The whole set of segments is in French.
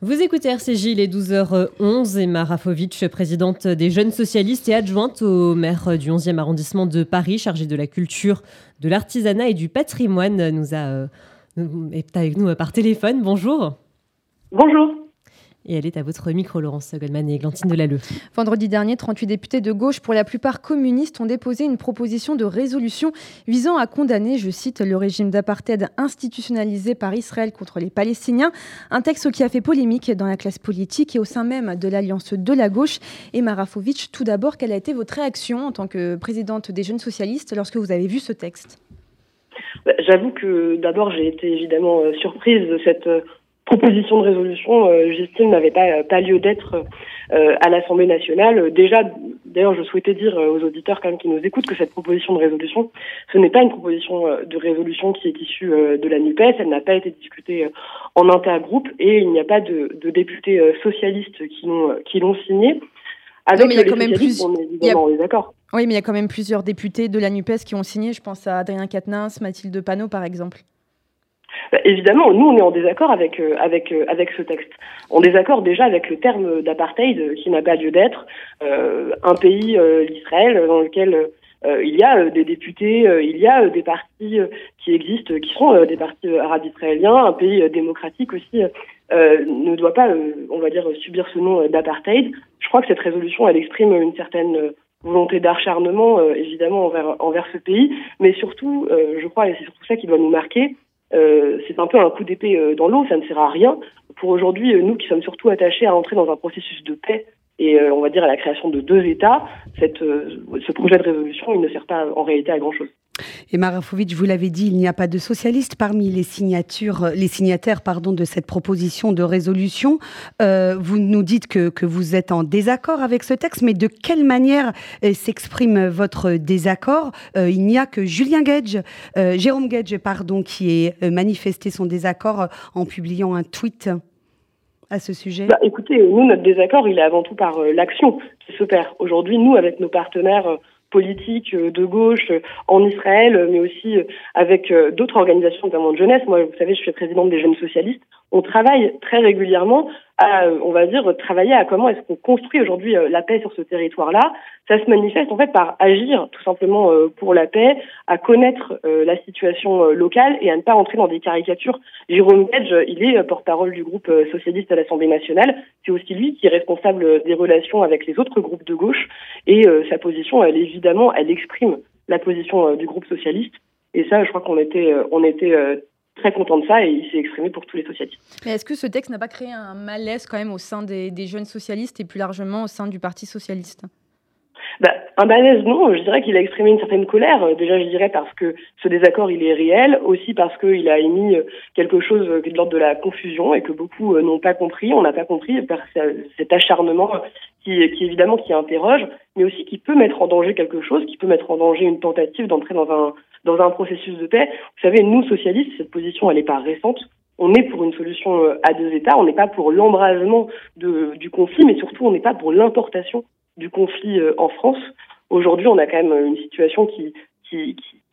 Vous écoutez RCJ, il est 12h11 et Rafovic, présidente des Jeunes Socialistes et adjointe au maire du 11e arrondissement de Paris, chargée de la culture, de l'artisanat et du patrimoine, nous euh, est avec nous par téléphone. Bonjour. Bonjour. Et elle est à votre micro, Laurence Goldman et Glantine Delalleux. Vendredi dernier, 38 députés de gauche, pour la plupart communistes, ont déposé une proposition de résolution visant à condamner, je cite, le régime d'apartheid institutionnalisé par Israël contre les Palestiniens. Un texte qui a fait polémique dans la classe politique et au sein même de l'alliance de la gauche. Et Marafovic, tout d'abord, quelle a été votre réaction en tant que présidente des jeunes socialistes lorsque vous avez vu ce texte? Bah, J'avoue que d'abord j'ai été évidemment euh, surprise de cette euh, proposition de résolution, euh, j'estime, n'avait pas, pas lieu d'être euh, à l'Assemblée nationale. Déjà, d'ailleurs, je souhaitais dire euh, aux auditeurs quand même qui nous écoutent que cette proposition de résolution, ce n'est pas une proposition de résolution qui est issue de la NUPES, elle n'a pas été discutée en intergroupe et il n'y a pas de, de députés socialistes qui l'ont qui l'ont signée. Avec mais il y a quand même plus... évidemment, d'accord. Oui, mais il y a quand même plusieurs députés de la NUPES qui ont signé. Je pense à Adrien Quatennens, Mathilde Panot, par exemple. Bah, évidemment, nous, on est en désaccord avec euh, avec euh, avec ce texte. En désaccord déjà avec le terme d'apartheid euh, qui n'a pas lieu d'être. un pays, l'Israël, dans lequel il y a des députés, il y a des partis qui existent, qui sont des partis arabes israéliens. Un pays démocratique aussi ne doit pas, on va dire, subir ce nom d'apartheid. Je crois que cette résolution, elle exprime une certaine volonté d'acharnement, évidemment, envers envers ce pays, mais surtout, je crois, et c'est surtout ça qui doit nous marquer, euh, c'est un peu un coup d'épée euh, dans l'eau, ça ne sert à rien. Pour aujourd'hui, euh, nous qui sommes surtout attachés à entrer dans un processus de paix et on va dire à la création de deux États, ce projet de résolution, il ne sert pas en réalité à grand-chose. Et Marafovic, vous l'avez dit, il n'y a pas de socialistes parmi les signatures, les signataires pardon, de cette proposition de résolution. Euh, vous nous dites que, que, vous êtes en désaccord avec ce texte, mais de quelle manière euh, s'exprime votre désaccord? Euh, Il n'y a que Julien Gage, Jérôme Gage, pardon, qui ait manifesté son désaccord en publiant un tweet à ce sujet bah, Écoutez, nous, notre désaccord, il est avant tout par l'action qui se perd. Aujourd'hui, nous, avec nos partenaires politique euh, de gauche euh, en Israël, euh, mais aussi avec d'autres organisations, notamment de jeunesse. Moi, vous savez, je suis présidente des jeunes socialistes. On travaille très régulièrement à, on va dire, travailler à comment est-ce qu'on construit aujourd'hui la paix sur ce territoire-là. Ça se manifeste en fait par agir tout simplement pour la paix, à connaître la situation locale et à ne pas entrer dans des caricatures. Jérôme Gage, il est porte-parole du groupe socialiste à l'Assemblée nationale. C'est aussi lui qui est responsable des relations avec les autres groupes de gauche et sa position, elle évidemment, elle exprime la position euh, du groupe socialiste. Et ça, je crois qu'on était, euh, on était euh, très content de ça et il s'est exprimé pour tous les socialistes. Mais est-ce que ce texte n'a pas créé un malaise quand même au sein des, jeunes socialistes et plus largement au sein du Parti socialiste? Bah, un malaise, non. Je dirais qu'il a exprimé une certaine colère. Déjà, je dirais parce que ce désaccord, il est réel. Aussi parce qu'il a émis quelque chose de l'ordre de la confusion et que beaucoup n'ont pas compris. On n'a pas compris par cet acharnement qui, qui évidemment qui interroge, mais aussi qui peut mettre en danger quelque chose, qui peut mettre en danger une tentative d'entrer dans un dans un processus de paix. Vous savez, nous socialistes, cette position, elle n'est pas récente. On est pour une solution euh, à deux États. On n'est pas pour l'embrasement du conflit, mais surtout on n'est pas pour l'importation du conflit euh, en France. Aujourd'hui, on a quand même une situation qui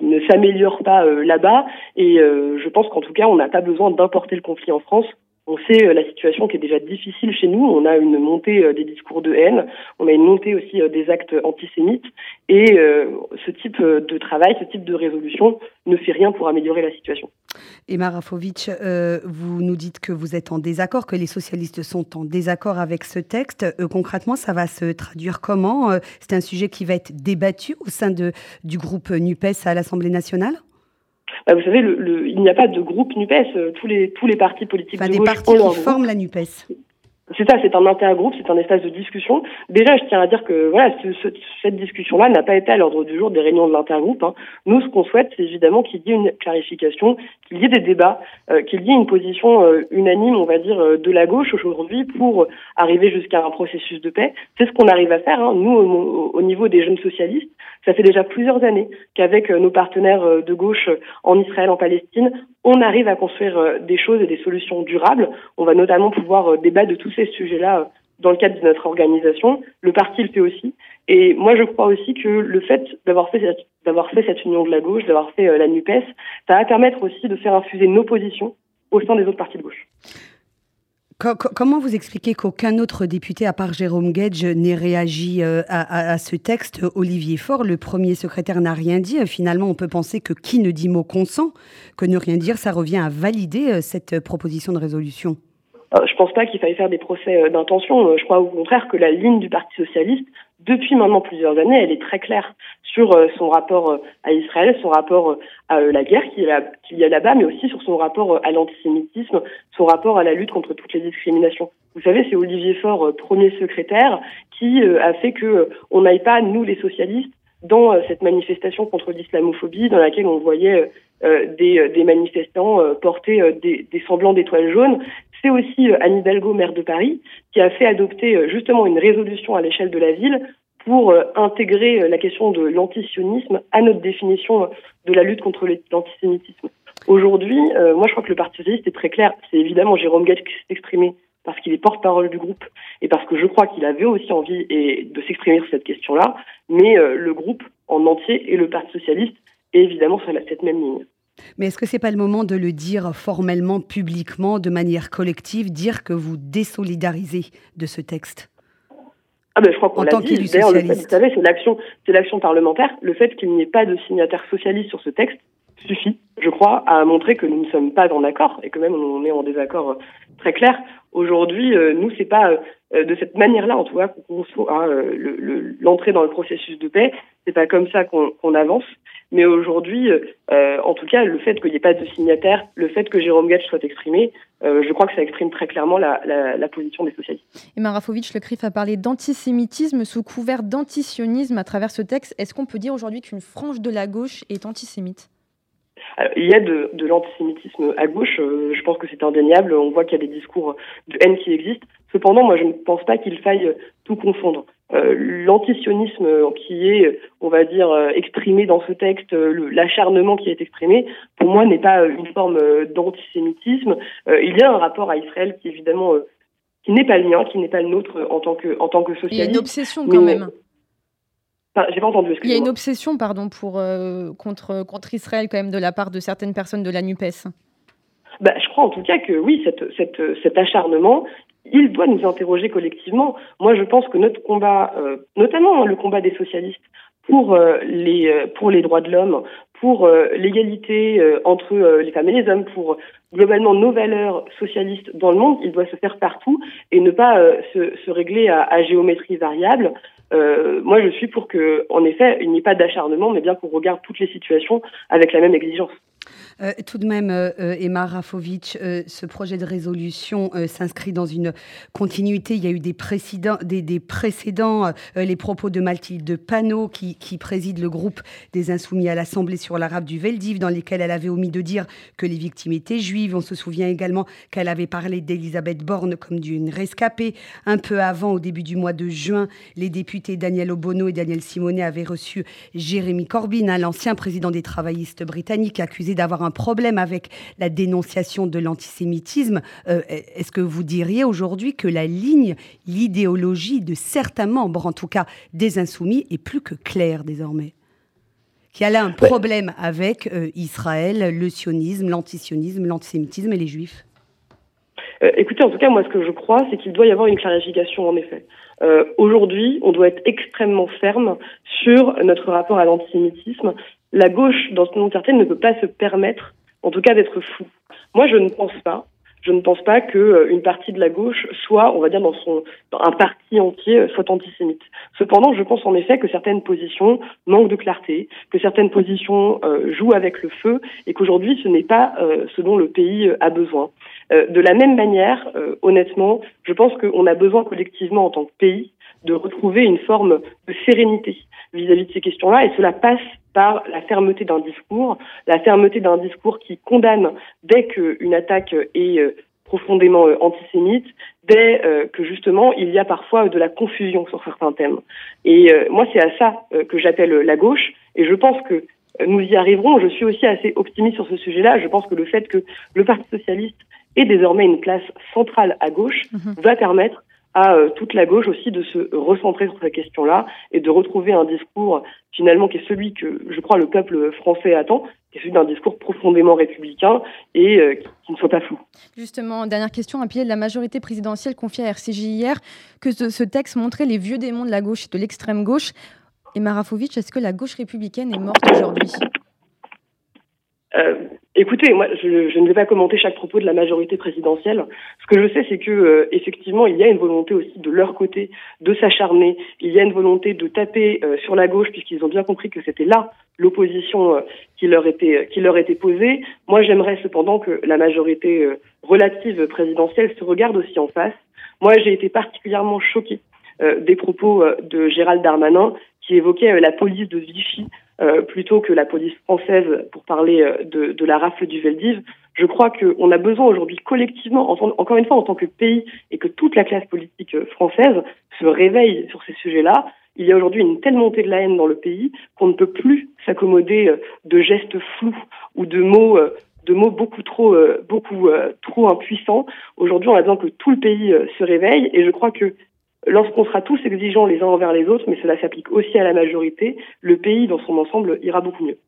ne s'améliore pas euh, là-bas. Et je pense qu'en tout cas, on n'a pas besoin d'importer le conflit en France on sait euh, la situation qui est déjà difficile chez nous. On a une montée euh, des discours de haine, on a une montée aussi euh, des actes antisémites. Et ce type de travail, ce type de résolution ne fait rien pour améliorer la situation. Emma Rafovic, vous nous dites que vous êtes en désaccord, que les socialistes sont en désaccord avec ce texte. concrètement, ça va se traduire comment? C'est un sujet qui va être débattu au sein du groupe NUPES à l'Assemblée nationale? Bah, vous savez, le, il n'y a pas de groupe Nupes. Euh, tous les tous les partis politiques enfin, de des partis qui forment la Nupes. C'est ça, c'est un intergroupe, c'est un espace de discussion. Déjà, je tiens à dire que voilà, ce, cette discussion-là n'a pas été à l'ordre du jour des réunions de l'intergroupe. Hein. Nous, ce qu'on souhaite, c'est évidemment qu'il y ait une clarification, qu'il y ait des débats, euh, qu'il y ait une position euh, unanime, on va dire, euh, de la gauche aujourd'hui pour arriver jusqu'à un processus de paix. C'est ce qu'on arrive à faire. Hein. Nous, au, au, niveau des jeunes socialistes, ça fait déjà plusieurs années qu'avec nos partenaires de gauche en Israël, en Palestine, on arrive à construire des choses et des solutions durables. On va notamment pouvoir débattre de tous ces sujets-là euh, dans le cadre de notre organisation. Le parti le fait aussi. Et moi, je crois aussi que le fait d'avoir fait cette, d'avoir fait cette union de la gauche, d'avoir fait euh, la NUPES, ça va permettre aussi de faire infuser nos positions au sein des autres partis de gauche. Comment vous expliquez qu'aucun autre député, à part Jérôme Gage, n'ait réagi euh, à, ce texte? Olivier Faure, le premier secrétaire, n'a rien dit. Finalement, on peut penser que qui ne dit mot consent, que ne rien dire, ça revient à valider euh, cette proposition de résolution. Je pense pas qu'il faille faire des procès d'intention. Je crois au contraire que la ligne du Parti socialiste, depuis maintenant plusieurs années, elle est très claire sur euh, son rapport euh, à Israël, son rapport euh, à la guerre qu'il y a là-bas, mais aussi sur son rapport à l'antisémitisme, son rapport à la lutte contre toutes les discriminations. Vous savez, c'est Olivier Faure, premier secrétaire, qui a fait que on n'aille pas, nous les socialistes, dans cette manifestation contre l'islamophobie dans laquelle on voyait des, des, manifestants porter des, des semblants d'étoiles jaunes. C'est aussi Anne Hidalgo, maire de Paris, qui a fait adopter justement une résolution à l'échelle de la ville pour euh, intégrer euh, la question de l'antisionisme à notre définition de la lutte contre l'antisémitisme. Aujourd'hui, euh, moi je crois que le Parti socialiste est très clair. C'est évidemment Jérôme Gage qui s'est exprimé parce qu'il est porte-parole du groupe et parce que je crois qu'il avait aussi envie et de s'exprimer sur cette question-là, mais le groupe en entier et le Parti socialiste est évidemment sur cette même ligne. Mais est-ce que c'est pas le moment de le dire formellement, publiquement, de manière collective, dire que vous désolidarisez de ce texte? Ah ben, je crois qu'on l'a dit. D'ailleurs, vous savez, c'est l'action, c'est l'action parlementaire. Le fait qu'il n'y ait pas de signataire socialiste sur ce texte suffit, je crois, à montrer que nous ne sommes pas en accord et que même on est en désaccord euh, très clair. Aujourd'hui, euh, nous, c'est pas euh, de cette manière-là, en tout cas, qu'on hein, l'entrée dans le processus de paix. C'est pas comme ça qu'on avance. Mais aujourd'hui, euh, en tout cas, le fait qu'il n'y ait pas de signataire, le fait que Jérôme Gage soit exprimé, euh, je crois que ça exprime très clairement la, position des socialistes. Et Marafovitch, le CRIF a parlé d'antisémitisme sous couvert d'antisionisme à travers ce texte. Est-ce qu'on peut dire aujourd'hui qu'une frange de la gauche est antisémite? Il y a de, l'antisémitisme à gauche, euh, je pense que c'est indéniable, on voit qu'il y a des discours de haine qui existent. Cependant, moi je ne pense pas qu'il faille tout confondre. Euh, l'antisionisme qui est, on va dire, euh, exprimé dans ce texte, l'acharnement qui est exprimé, pour moi n'est pas une forme d'antisémitisme. il y a un rapport à Israël qui évidemment qui n'est pas le mien, qui n'est pas le nôtre en tant que en tant que socialiste. Il y a une obsession quand même. J'ai pas entendu. Il y a une obsession, pardon, pour contre contre Israël quand même de la part de certaines personnes de la Nupes. Bah, je crois en tout cas que oui, cette, cette, cet acharnement, il doit nous interroger collectivement. Moi, je pense que notre combat, euh, notamment hein, le combat des socialistes pour euh, les euh, pour les droits de l'homme, pour l'égalité entre les femmes et les hommes, pour globalement nos valeurs socialistes dans le monde, il doit se faire partout et ne pas se, se, régler à, à, géométrie variable. moi, je suis pour que, en effet, il n'y ait pas d'acharnement, mais bien qu'on regarde toutes les situations avec la même exigence. Euh, tout de même, euh, euh, Emma Rafovitch, ce projet de résolution s'inscrit dans une continuité. Il y a eu des précédents, des, précédents les propos de Mathilde Panot, qui, qui, préside le groupe des Insoumis à l'Assemblée sur l'arabe du Veldiv, dans lesquels elle avait omis de dire que les victimes étaient juives. On se souvient également qu'elle avait parlé d'Elisabeth Borne comme d'une rescapée. Un peu avant, au début du mois de juin, les députés Daniel Obono et Daniel Simonet avaient reçu Jérémy Corbyn, hein, l'ancien président des travaillistes britanniques, accusé d'avoir un problème avec la dénonciation de l'antisémitisme. Euh, est-ce que vous diriez aujourd'hui que la ligne, l'idéologie de certains membres, en tout cas des insoumis, est plus que claire désormais? Qu'il y a là un problème avec euh, Israël, le sionisme, l'antisionisme, l'antisémitisme et les juifs? Euh, écoutez, en tout cas, moi, ce que je crois, c'est qu'il doit y avoir une clarification, en effet. Aujourd'hui, on doit être extrêmement ferme sur notre rapport à l'antisémitisme la gauche, dans monde certaine, ne peut pas se permettre, en tout cas, d'être fou. Moi, je ne pense pas. Je ne pense pas que euh, partie de la gauche soit, on va dire, dans son un parti entier euh, soit antisémite. Cependant, je pense en effet que certaines positions manquent de clarté, que certaines positions euh, jouent avec le feu, et qu'aujourd'hui, ce n'est pas ce dont le pays a besoin. de la même manière, honnêtement, je pense qu'on a besoin collectivement en tant que pays de retrouver une forme de sérénité vis-à-vis de ces questions-là, et cela passe par la fermeté d'un discours, la fermeté d'un discours qui condamne dès qu'une attaque est euh, profondément euh, antisémite, dès euh, que justement il y a parfois de la confusion sur certains thèmes. Et moi, c'est à ça que j'appelle la gauche, et je pense que nous y arriverons. Je suis aussi assez optimiste sur ce sujet-là. Je pense que le fait que le Parti socialiste ait désormais une place centrale à gauche mhm. va permettre à toute la gauche aussi de se recentrer sur cette question-là et de retrouver un discours finalement qui est celui que je crois le peuple français attend, qui est celui d'un discours profondément républicain et qui, ne soit pas flou. Justement, dernière question, un pilier de la majorité présidentielle confié à RCJ hier que ce, texte montrait les vieux démons de la gauche et de l'extrême gauche. Et Marafovic, est-ce que la gauche républicaine est morte aujourd'hui? Euh, écoutez, moi, je, ne vais pas commenter chaque propos de la majorité présidentielle. Ce que je sais, c'est que euh, effectivement, il y a une volonté aussi de leur côté de s'acharner. Il y a une volonté de taper euh, sur la gauche, puisqu'ils ont bien compris que c'était là l'opposition euh, qui leur était qui leur était posée. Moi, j'aimerais cependant que la majorité relative présidentielle se regarde aussi en face. Moi, j'ai été particulièrement choquée des propos de Gérald Darmanin qui évoquait la police de Vichy euh, plutôt que la police française pour parler euh, de, de la rafle du Veldiv. Je crois qu'on a besoin aujourd'hui collectivement, encore une fois en tant que pays, et que toute la classe politique euh, française se réveille sur ces sujets-là. Il y a aujourd'hui une telle montée de la haine dans le pays qu'on ne peut plus s'accommoder de gestes flous ou de mots de mots beaucoup trop beaucoup trop impuissants. Aujourd'hui, on a besoin que tout le pays se réveille et je crois que Lorsqu'on sera tous exigeants les uns envers les autres, mais cela s'applique aussi à la majorité, le pays dans son ensemble ira beaucoup mieux.